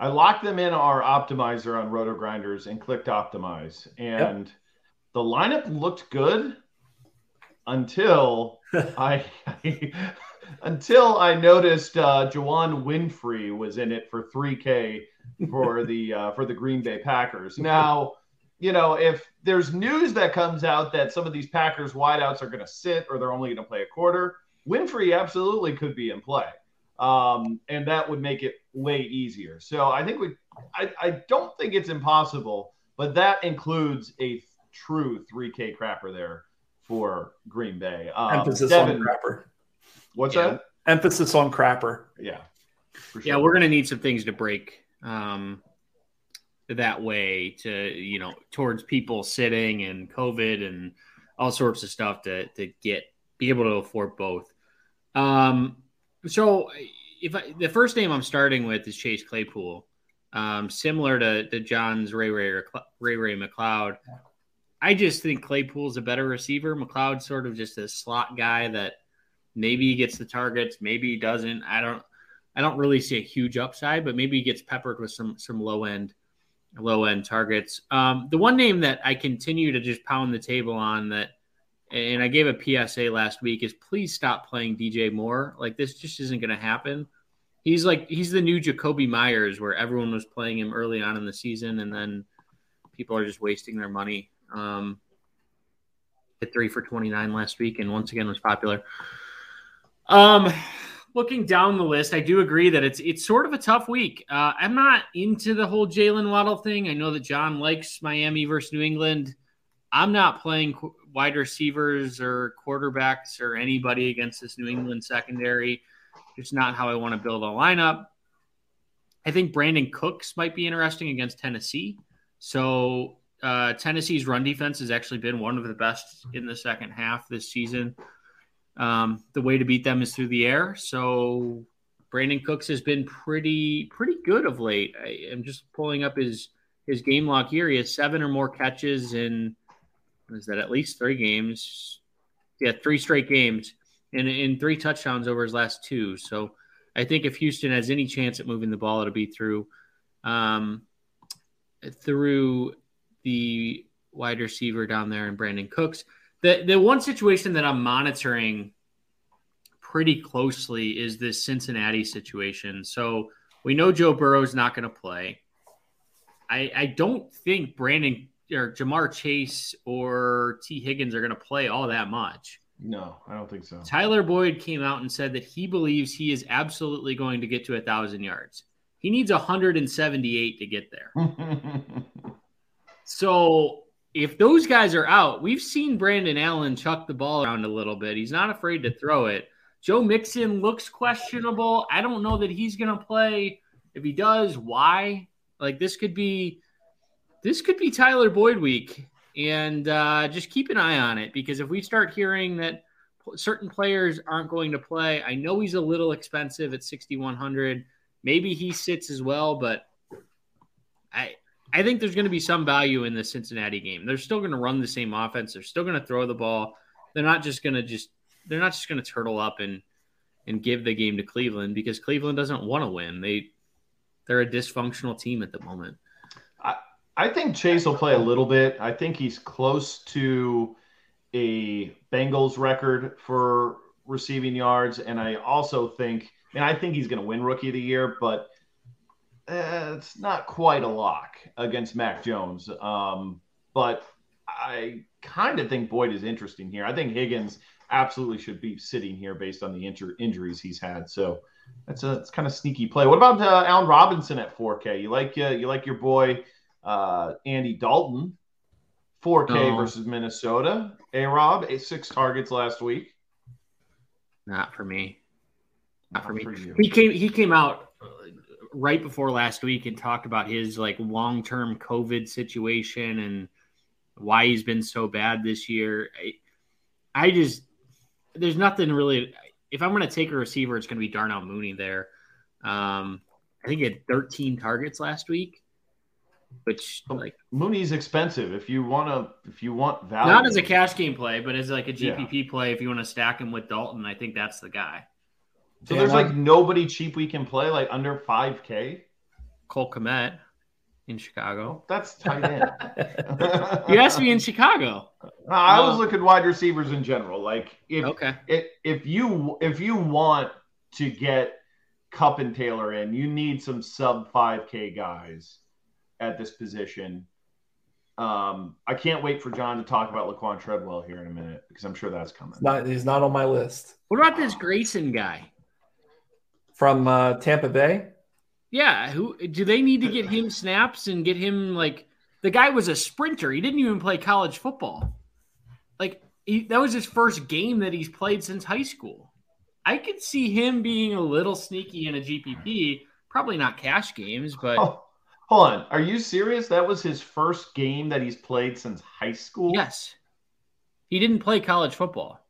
I locked them in our optimizer on Roto Grinders and clicked optimize, and yep. the lineup looked good until I, I, until I noticed uh, Juwann Winfree was in it for 3K for the uh, for the Green Bay Packers. Now you know, if there's news that comes out that some of these Packers wideouts are going to sit or they're only going to play a quarter, Winfree absolutely could be in play. Um, and that would make it way easier. So I think we, I, I don't think it's impossible, but that includes a true 3K crapper there for Green Bay. Um, Emphasis Devin, on crapper. What's yeah. that? Emphasis on crapper. Yeah. Sure. Yeah, we're going to need some things to break. Um, that way to you know towards people sitting and COVID and all sorts of stuff to to get be able to afford both. Um, so if I, the first name I'm starting with is Chase Claypool, um, similar to, to John's Ray Ray Ray Ray McCloud. I just think Claypool's a better receiver. McCloud's sort of just a slot guy that maybe he gets the targets, maybe he doesn't. I don't I don't really see a huge upside, but maybe he gets peppered with some some low end low end targets. Um, the one name that I continue to just pound the table on that, and I gave a PSA last week is please stop playing DJ Moore. Like this just isn't going to happen. He's like he's the new Jakobi Meyers, where everyone was playing him early on in the season, and then people are just wasting their money. Um, hit three for twenty nine last week, and once again was popular. Um, looking down the list, I do agree that it's it's sort of a tough week. Uh, I'm not into the whole Jaylen Waddle thing. I know that John likes Miami versus New England. I'm not playing wide receivers or quarterbacks or anybody against this New England secondary. It's not how I want to build a lineup. I think Brandin Cooks might be interesting against Tennessee. So uh, Tennessee's run defense has actually been one of the best in the second half this season. Um, the way to beat them is through the air. So Brandin Cooks has been pretty pretty good of late. I am just pulling up his his game log here. He has seven or more catches in is that at least three games? Yeah, three straight games and in three touchdowns over his last two. So I think if Houston has any chance at moving the ball, it'll be through um, through the wide receiver down there and Brandin Cooks. The the one situation that I'm monitoring pretty closely is this Cincinnati situation. So we know Joe Burrow's not going to play. I I don't think Brandon or Ja'Marr Chase or Tee Higgins are going to play all that much. No, I don't think so. Tyler Boyd came out and said that he believes he is absolutely going to get to a thousand yards. He needs 178 to get there. so if those guys are out, we've seen Brandon Allen chuck the ball around a little bit. He's not afraid to throw it. Joe Mixon looks questionable. I don't know that he's going to play. If he does, why? Like this could be this could be Tyler Boyd week, and uh, just keep an eye on it because if we start hearing that certain players aren't going to play, I know he's a little expensive at sixty one hundred. Maybe he sits as well, but I I think there's going to be some value in the Cincinnati game. They're still going to run the same offense. They're still going to throw the ball. They're not just going to just they're not just going to turtle up and and give the game to Cleveland because Cleveland doesn't want to win. They they're a dysfunctional team at the moment. I, think Chase will play a little bit. I think he's close to a Bengals record for receiving yards, and I also think, and I think he's going to win Rookie of the Year, but uh, it's not quite a lock against Mac Jones. Um, but I kind of think Boyd is interesting here. I think Higgins absolutely should be sitting here based on the injur- injuries he's had. So that's a it's kind of sneaky play. What about uh, Allen Robinson at 4K? You like uh, you like your boy uh, Andy Dalton, 4K no. versus Minnesota. A Rob, six targets last week. Not for me. Not, Not for me. For he came he came out uh, right before last week and talked about his like long term COVID situation and why he's been so bad this year. I, I just there's nothing really. If I'm going to take a receiver, it's going to be Darnell Mooney there. Um, I think he had 13 targets last week, which like Mooney's expensive. If you want to, if you want value, not as a cash game play, but as like a GPP yeah. play. If you want to stack him with Dalton, I think that's the guy. So there's like nobody cheap we can play like under 5K. Cole Kmet in Chicago. That's tight end. you asked me in Chicago. No, I was oh. looking wide receivers in general. Like if okay. if, if you if you want to get Cup and Taylor in, you need some sub 5K guys at this position. Um, I can't wait for John to talk about Laquan Treadwell here in a minute because I'm sure that's coming. Not, he's not on my list. What about this Grayson guy from uh, Tampa Bay? Yeah, who do they need to get him snaps and get him like the guy was a sprinter. He didn't even play college football. Like he, that was his first game that he's played since high school. I could see him being a little sneaky in a GPP. Probably not cash games, but oh, hold on. Are you serious? That was his first game that he's played since high school. Yes, he didn't play college football,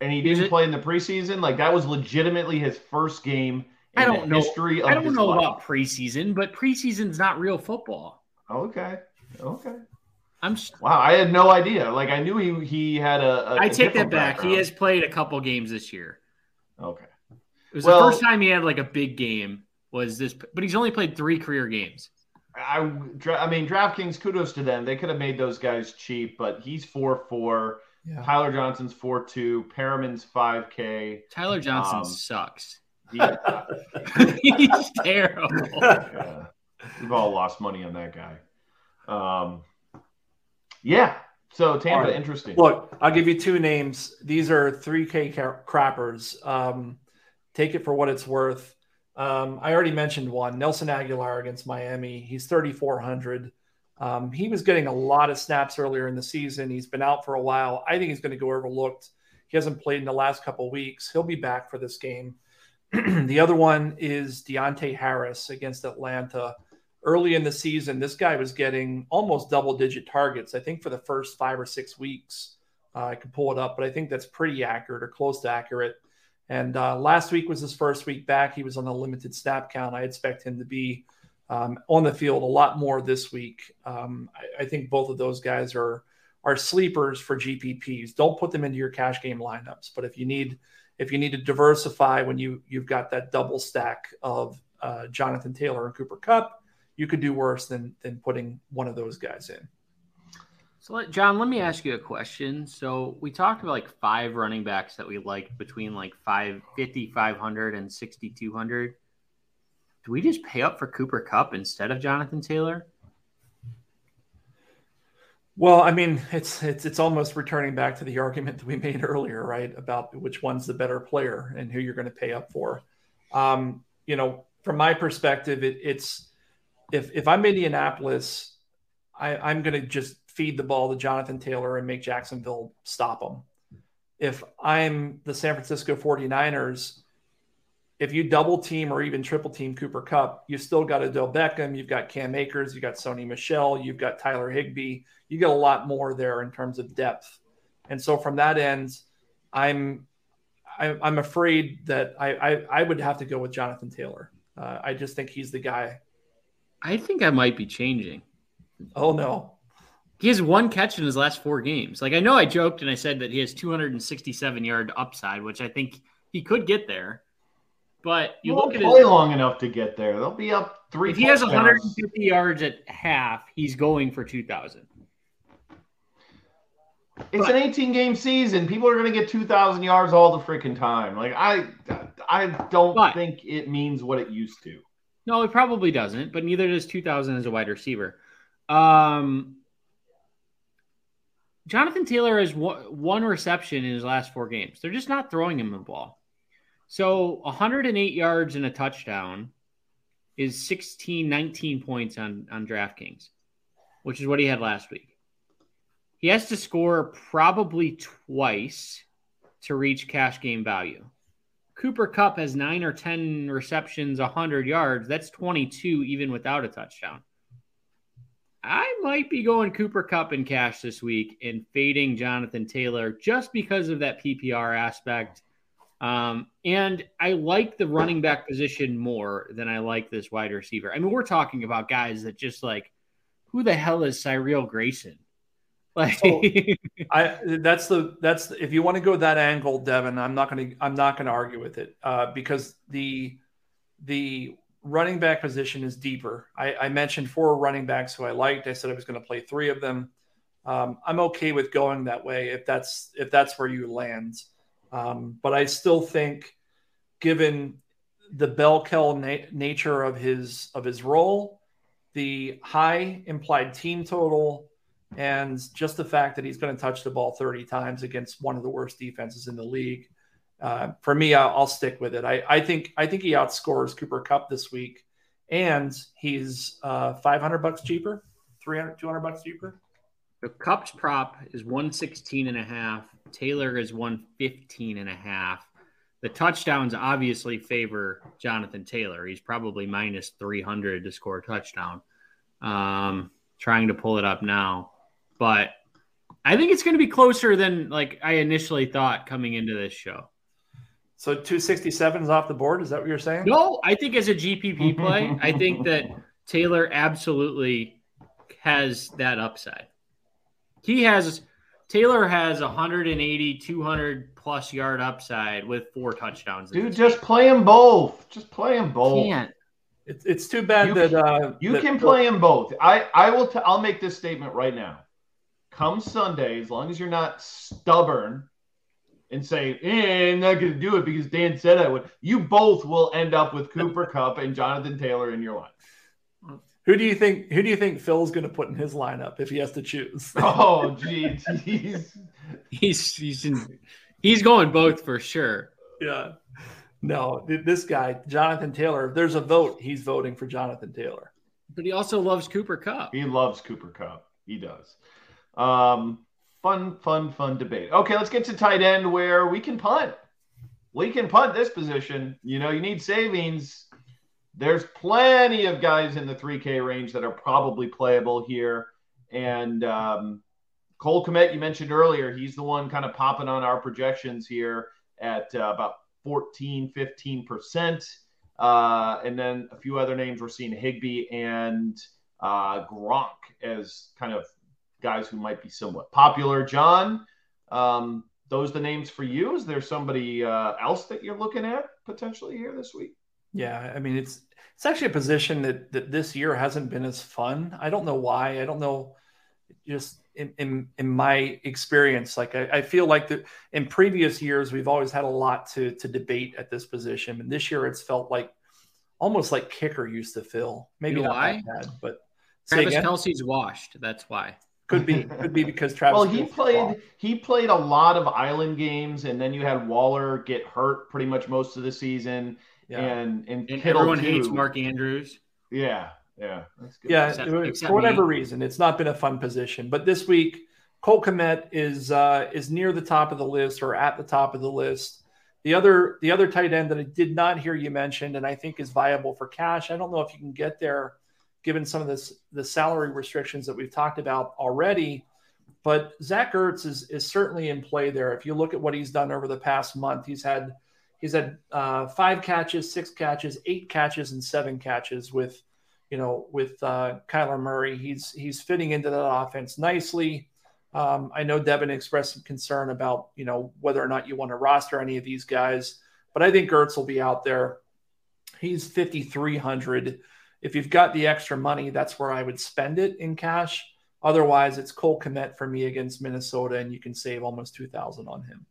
and he didn't play in the preseason. Like that was legitimately his first game I don't know. History I don't know life. about preseason, but preseason's not real football. Okay. Okay. I'm wow. I had no idea. Like I knew he he had a. a I take that back. Background. He has played a couple games this year. Okay. It was well, the first time he had like a big game. Was this? But he's only played three career games. I I mean, DraftKings. Kudos to them. They could have made those guys cheap, but he's four four. Yeah. Tyler Johnson's four two. Perriman's five K. Tyler Johnson um, sucks. He's terrible. Yeah. We've all lost money on that guy. Um, yeah. So Tampa, right. interesting. Look, I'll give you two names. These are 3K crappers. Um, take it for what it's worth. Um, I already mentioned one, Nelson Agholor against Miami. He's 3,400. Um, he was getting a lot of snaps earlier in the season. He's been out for a while. I think he's going to go overlooked. He hasn't played in the last couple weeks. He'll be back for this game. the other one is Deonte Harris against Atlanta. Early in the season, this guy was getting almost double digit targets, I think, for the first five or six weeks. Uh, I can pull it up, but I think that's pretty accurate or close to accurate. And uh, last week was his first week back. He was on a limited snap count. I expect him to be um, on the field a lot more this week. Um, I, I, think both of those guys are are sleepers for GPPs. Don't put them into your cash game lineups, but if you need if you need to diversify when you you've got that double stack of uh, Jonathan Taylor and Cooper Kupp, you could do worse than than putting one of those guys in. So, let, John, let me ask you a question. So, we talked about like five running backs that we liked between like 550, 500, and 6,200. Do we just pay up for Cooper Kupp instead of Jonathan Taylor? Well, I mean, it's it's it's almost returning back to the argument that we made earlier, right? About which one's the better player and who you're going to pay up for. Um, you know, from my perspective, it, it's if if I'm Indianapolis, I, I'm going to just feed the ball to Jonathan Taylor and make Jacksonville stop him. If I'm the San Francisco 49ers, if you double team or even triple team Cooper Kupp, you've still got Odell Beckham, you've got Cam Akers, you've got Sony Michel, you've got Tyler Higbee. You get a lot more there in terms of depth. And so from that end, I'm I, am i am afraid that I, I, I would have to go with Jonathan Taylor. Uh, I just think he's the guy. I think I might be changing. Oh no, he has one catch in his last four games. Like I know I joked and I said that he has 267 yard upside, which I think he could get there. But you Won't look at play his, long enough to get there. They'll be up three. if he has touchdowns. 150 yards at half, he's going for 2,000. It's an 18 game season. People are going to get 2,000 yards all the freaking time. Like I, I don't But- think it means what it used to. No, it probably doesn't, but neither does 2,000 as a wide receiver. Um, Jonathan Taylor has one, reception in his last four games. They're just not throwing him the ball. So 108 yards and a touchdown is 16, 19 points on, on DraftKings, which is what he had last week. He has to score probably twice to reach cash game value. Cooper Kupp has nine or 10 receptions, 100 yards. That's 22 even without a touchdown. I might be going Cooper Kupp in cash this week and fading Jonathan Taylor just because of that PPR aspect. Um, and I like the running back position more than I like this wide receiver. I mean, we're talking about guys that just like, who the hell is Cyril Grayson? Like, I that's the that's the, if you want to go that angle, Devin. I'm not to I'm not to argue with it uh, because the the running back position is deeper. I, I mentioned four running backs who I liked. I said I was going to play three of them. Um, I'm okay with going that way if that's if that's where you land. Um, but I still think, given the bell na- nature of his of his role, the high implied team total, and just the fact that he's going to touch the ball 30 times against one of the worst defenses in the league. Uh, for me, I'll, I'll stick with it. I, I think I think he outscores Cooper Kupp this week, and he's uh, 500 bucks cheaper, 300, 200 bucks cheaper. The Kupp's prop is 116 and a half. Taylor is 115 and a half. The touchdowns obviously favor Jonathan Taylor. He's probably minus 300 to score a touchdown. Um, trying to pull it up now, but I think it's going to be closer than like I initially thought coming into this show. So 267 is off the board. Is that what you're saying? No, I think as a GPP play, I think that Taylor absolutely has that upside. He has Taylor has 180, 200 plus yard upside with four touchdowns. Dude, this just play them both. Just play them both. can't. It's, it's too bad You that uh, You that- can play them both. I I will. T- I'll make this statement right now. Come Sunday, as long as you're not stubborn and say, eh, "I'm not going to do it because Dan said I would," you both will end up with Cooper Kupp and Jonathan Taylor in your line. Who do you think? Who do you think Phil's going to put in his lineup if he has to choose? Oh, gee, geez. He's he's in, he's going both for sure. yeah. No, this guy, Jonathan Taylor. If there's a vote, he's voting for Jonathan Taylor. But he also loves Cooper Kupp. He loves Cooper Kupp. He does. Um, fun, fun, fun debate. Okay, let's get to tight end where we can punt. We can punt this position. You know, you need savings. There's plenty of guys in the 3K range that are probably playable here. And um, Cole Kmet, you mentioned earlier, he's the one kind of popping on our projections here at uh, about 14, 15%. Uh, and then a few other names we're seeing Higbee and uh, Gronk as kind of guys who might be somewhat popular. John, um, those the names for you? Is there somebody uh, else that you're looking at potentially here this week? Yeah, I mean it's it's actually a position that that this year hasn't been as fun. I don't know why. I don't know. Just in in, in my experience, like I, I feel like that in previous years we've always had a lot to to debate at this position, and this year it's felt like almost like kicker used to fill. Maybe You know not why? that bad, but say Travis again? Kelce's washed. That's why. Could be could be because Travis. Well, he played lost. he played a lot of island games, and then you had Waller get hurt pretty much most of the season, Yeah. and and, And everyone too. hates Mark Andrews. Yeah, yeah, that's good. Yeah, Except- except for whatever me. reason, it's not been a fun position. But this week, Cole Kmet is uh, is near the top of the list or at the top of the list. The other the other tight end that I did not hear you mentioned, and I think is viable for cash. I don't know if you can get there, given some of this the salary restrictions that we've talked about already. But Zach Ertz is is certainly in play there. If you look at what he's done over the past month, he's had he's had uh, five catches, six catches, eight catches, and seven catches with you know, with uh, Kyler Murray. He's he's fitting into that offense nicely. Um, I know Devin expressed some concern about you know whether or not you want to roster any of these guys, but I think Ertz will be out there. He's 5,300. If you've got the extra money, that's where I would spend it in cash. Otherwise, it's Cole Kmet for me against Minnesota, and you can save almost 2,000 on him.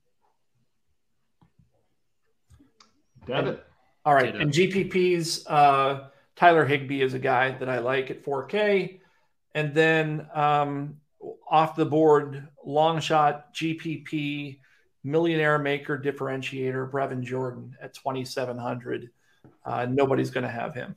Devin. All right. And GPPs, uh, Tyler Higbee is a guy that I like at 4K. And then um, off the board, long shot, GPP, millionaire maker differentiator, Brevin Jordan at 2,700. Uh, nobody's going to have him.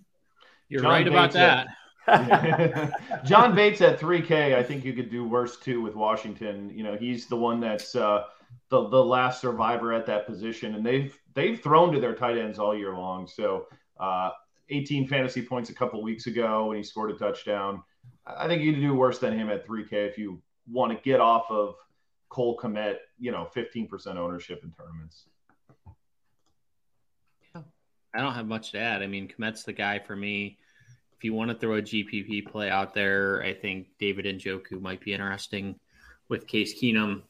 You're John right Bates about that. At, John Bates at 3K, I think you could do worse too with Washington. You know, he's the one that's uh, the the last survivor at that position, and they've they've thrown to their tight ends all year long. So, uh, 18 fantasy points a couple weeks ago when he scored a touchdown. I think you can do worse than him at 3K if you want to get off of Cole Kmet, you know, 15% ownership in tournaments. I don't have much to add. I mean, Kmet's the guy for me. If you want to throw a GPP play out there, I think David Njoku might be interesting with Case Keenum.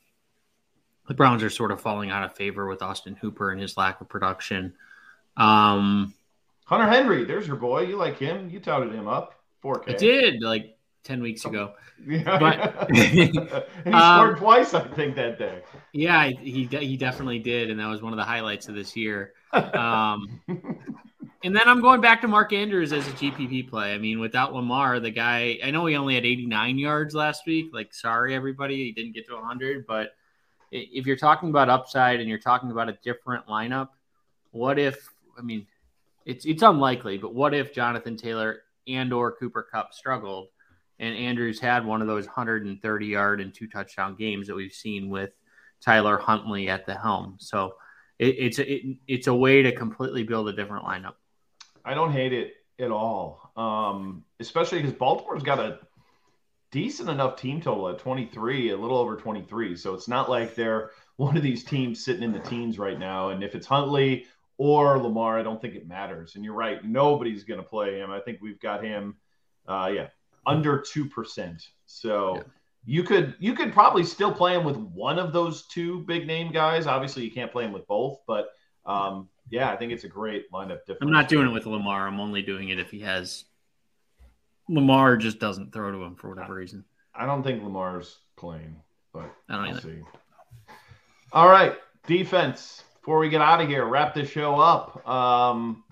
The Browns are sort of falling out of favor with Austin Hooper and his lack of production. Um, Hunter Henry, there's your boy. You like him? You touted him up. 4K. I did like 10 weeks ago. Yeah. But, he um, scored twice, I think, that day. Yeah, he, he definitely did. And that was one of the highlights of this year. Um, and then I'm going back to Mark Andrews as a GPP play. I mean, without Lamar, the guy, I know he only had 89 yards last week. Like, sorry, everybody, he didn't get to 100. But if you're talking about upside and you're talking about a different lineup, what if, I mean, it's it's unlikely, but what if Jonathan Taylor and or Cooper Kupp struggled and Andrews had one of those 130 yard and two touchdown games that we've seen with Tyler Huntley at the helm. So it, it's a, it, it's a way to completely build a different lineup. I don't hate it at all, um, especially because Baltimore's got a decent enough team total at 23, a little over 23. So it's not like they're one of these teams sitting in the teens right now. And if it's Huntley or Lamar, I don't think it matters. And you're right, nobody's going to play him. I think we've got him, uh, yeah, under two percent. So yeah. you could you could probably still play him with one of those two big name guys. Obviously, you can't play him with both, but um, yeah, I think it's a great lineup. I'm not doing it with Lamar. I'm only doing it if he has Lamar just doesn't throw to him for whatever reason. I don't think Lamar's playing, but I don't we'll see. All right, defense before we get out of here, wrap this show up. Um,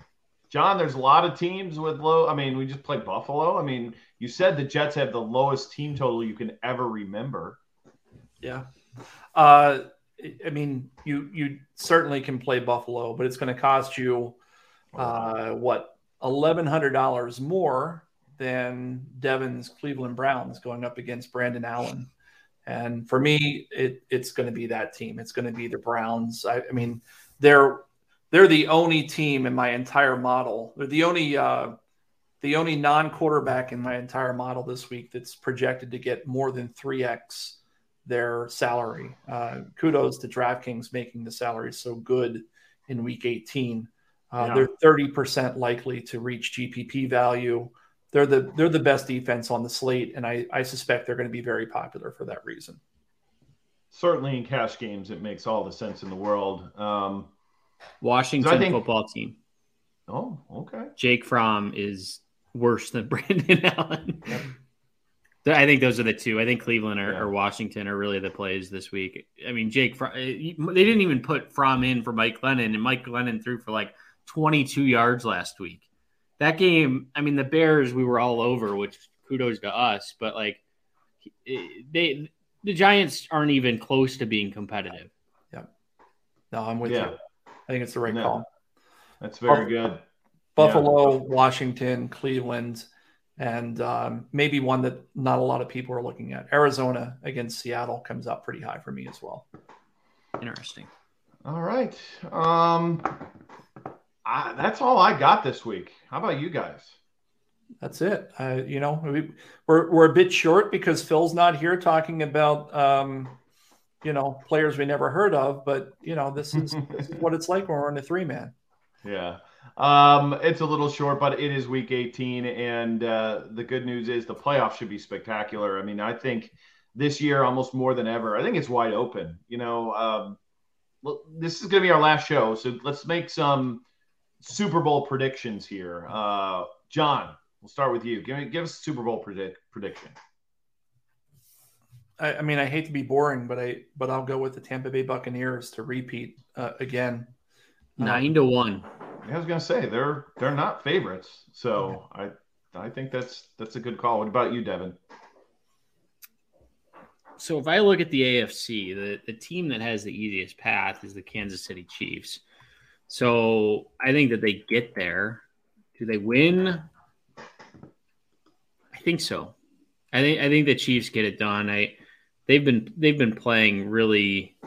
John, there's a lot of teams with low. I mean, we just played Buffalo. I mean, you said the Jets have the lowest team total you can ever remember. Yeah. Uh, I mean, you you certainly can play Buffalo, but it's going to cost you uh, what eleven hundred dollars more than Devin's Cleveland Browns going up against Brandon Allen. And for me, it, it's going to be that team. It's going to be the Browns. I, I, mean, they're they're the only team in my entire model. They're the only uh, the only non-quarterback in my entire model this week that's projected to get more than three x their salary. Uh, kudos to DraftKings making the salary so good in Week 18. Uh, yeah. They're 30% likely to reach GPP value they're the they're the best defense on the slate, and I, I suspect they're going to be very popular for that reason. Certainly, in cash games, it makes all the sense in the world. Um, Washington think... football team. Oh, okay. Jake Fromm is worse than Brandon Allen. Yep. I think those are the two. I think Cleveland or, yeah. or, Washington are really the plays this week. I mean, Jake, Fromm, eh, they didn't even put Fromm in for Mike Glennon, and Mike Glennon threw for like 22 yards last week that game, I mean, the Bears we were all over, which kudos to us, but like they the Giants aren't even close to being competitive. Yeah. No, I'm with yeah. you. I think it's the right no, call. That's very Buff- good. Buffalo, yeah. Washington, Cleveland, and um, maybe one that not a lot of people are looking at. Arizona against Seattle comes up pretty high for me as well. Interesting. All right. Um, I, that's all I got this week. How about you guys? That's it. Uh, you know, we, we're we're a bit short because Phil's not here talking about um, you know players we never heard of. But you know, this is, this is what it's like when we're in a three man. Yeah, um, it's a little short, but it is week 18, and uh, the good news is the playoffs should be spectacular. I mean, I think this year almost more than ever, I think it's wide open. You know, um, well, this is going to be our last show, so let's make some Super Bowl predictions here. Uh, John, we'll start with you. Give me give us a Super Bowl predict, prediction. I, I, mean, I hate to be boring, but I but I'll go with the Tampa Bay Buccaneers to repeat uh, again. Nine um, to one. I was gonna say they're they're not favorites, so I I think that's that's a good call. What about you, Devin? So if I look at the AFC, the, the team that has the easiest path is the Kansas City Chiefs. So I think that they get there. Do they win? I think so. I think I think the Chiefs get it done. I they've been they've been playing really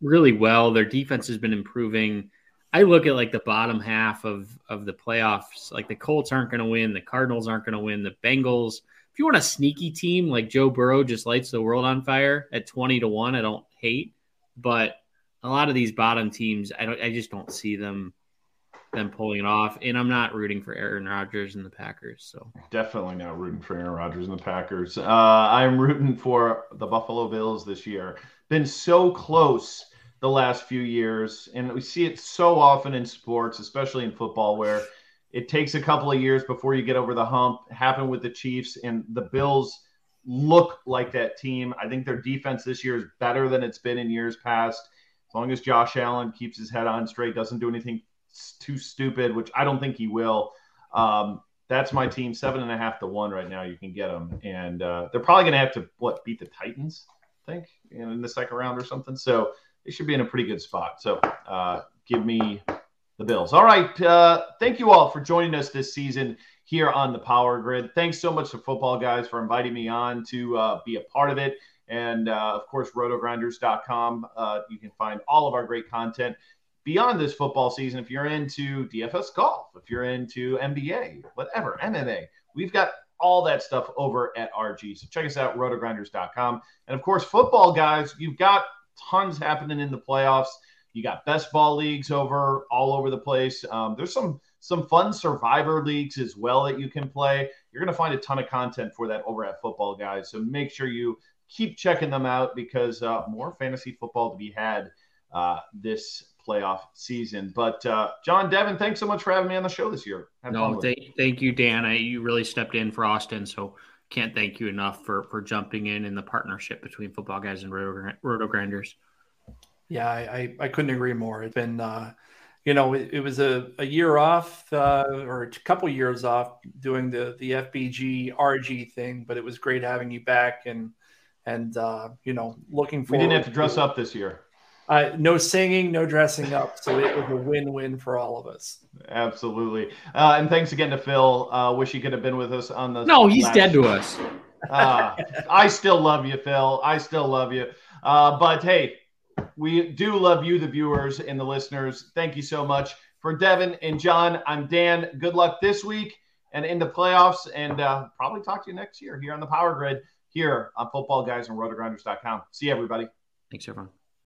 really well. Their defense has been improving. I look at like the bottom half of of the playoffs. Like the Colts aren't going to win, the Cardinals aren't going to win, the Bengals. If you want a sneaky team like Joe Burrow just lights the world on fire at twenty to one, I don't hate. But a lot of these bottom teams, I don't, I just don't see them them pulling it off. And I'm not rooting for Aaron Rodgers and the Packers. So definitely not rooting for Aaron Rodgers and the Packers. Uh, I'm rooting for the Buffalo Bills this year. Been so close the last few years. And we see it so often in sports, especially in football, where it takes a couple of years before you get over the hump. Happened with the Chiefs and the Bills look like that team. I think their defense this year is better than it's been in years past. As long as Josh Allen keeps his head on straight, doesn't do anything too stupid, which I don't think he will. Um, that's my team, seven and a half to one right now. You can get them, and uh, they're probably going to have to what beat the Titans, I think, in the second round or something. So they should be in a pretty good spot. So uh, give me the Bills. All right. Uh, thank you all for joining us this season here on the Power Grid. Thanks so much to Football Guys for inviting me on to uh, be a part of it. And uh, of course, rotogrinders.com. Uh, you can find all of our great content beyond this football season. If you're into DFS golf, if you're into NBA, whatever, MMA, we've got all that stuff over at RG. So check us out, rotogrinders.com. And of course, football guys, you've got tons happening in the playoffs. You got best ball leagues over all over the place. Um, there's some some fun survivor leagues as well that you can play. You're going to find a ton of content for that over at Football Guys. So make sure you keep checking them out because uh, more fantasy football to be had uh, this playoff season. But uh, John Devin, thanks so much for having me on the show this year. Had no, th- thank you, Dan. I, you really stepped in for Austin, so can't thank you enough for for jumping in in the partnership between football guys and roto, roto grinders. Yeah, I, I couldn't agree more. It's been, uh, you know, it, it, was a, a year off uh, or a couple years off doing the the FBG RG thing, but it was great having you back and and uh, you know looking forward. We didn't have to dress to up this year. Uh, no singing, no dressing up. So it was a win-win for all of us. Absolutely. Uh, and thanks again to Phil. Uh, wish he could have been with us on the. No, he's dead to us. Uh, I still love you, Phil. I still love you. Uh, but hey, we do love you, the viewers and the listeners. Thank you so much. For Devin and John, I'm Dan. Good luck this week and in the playoffs. And uh, probably talk to you next year here on the Power Grid here on Football Guys and RotoGrinders.com. See you, everybody. Thanks, everyone.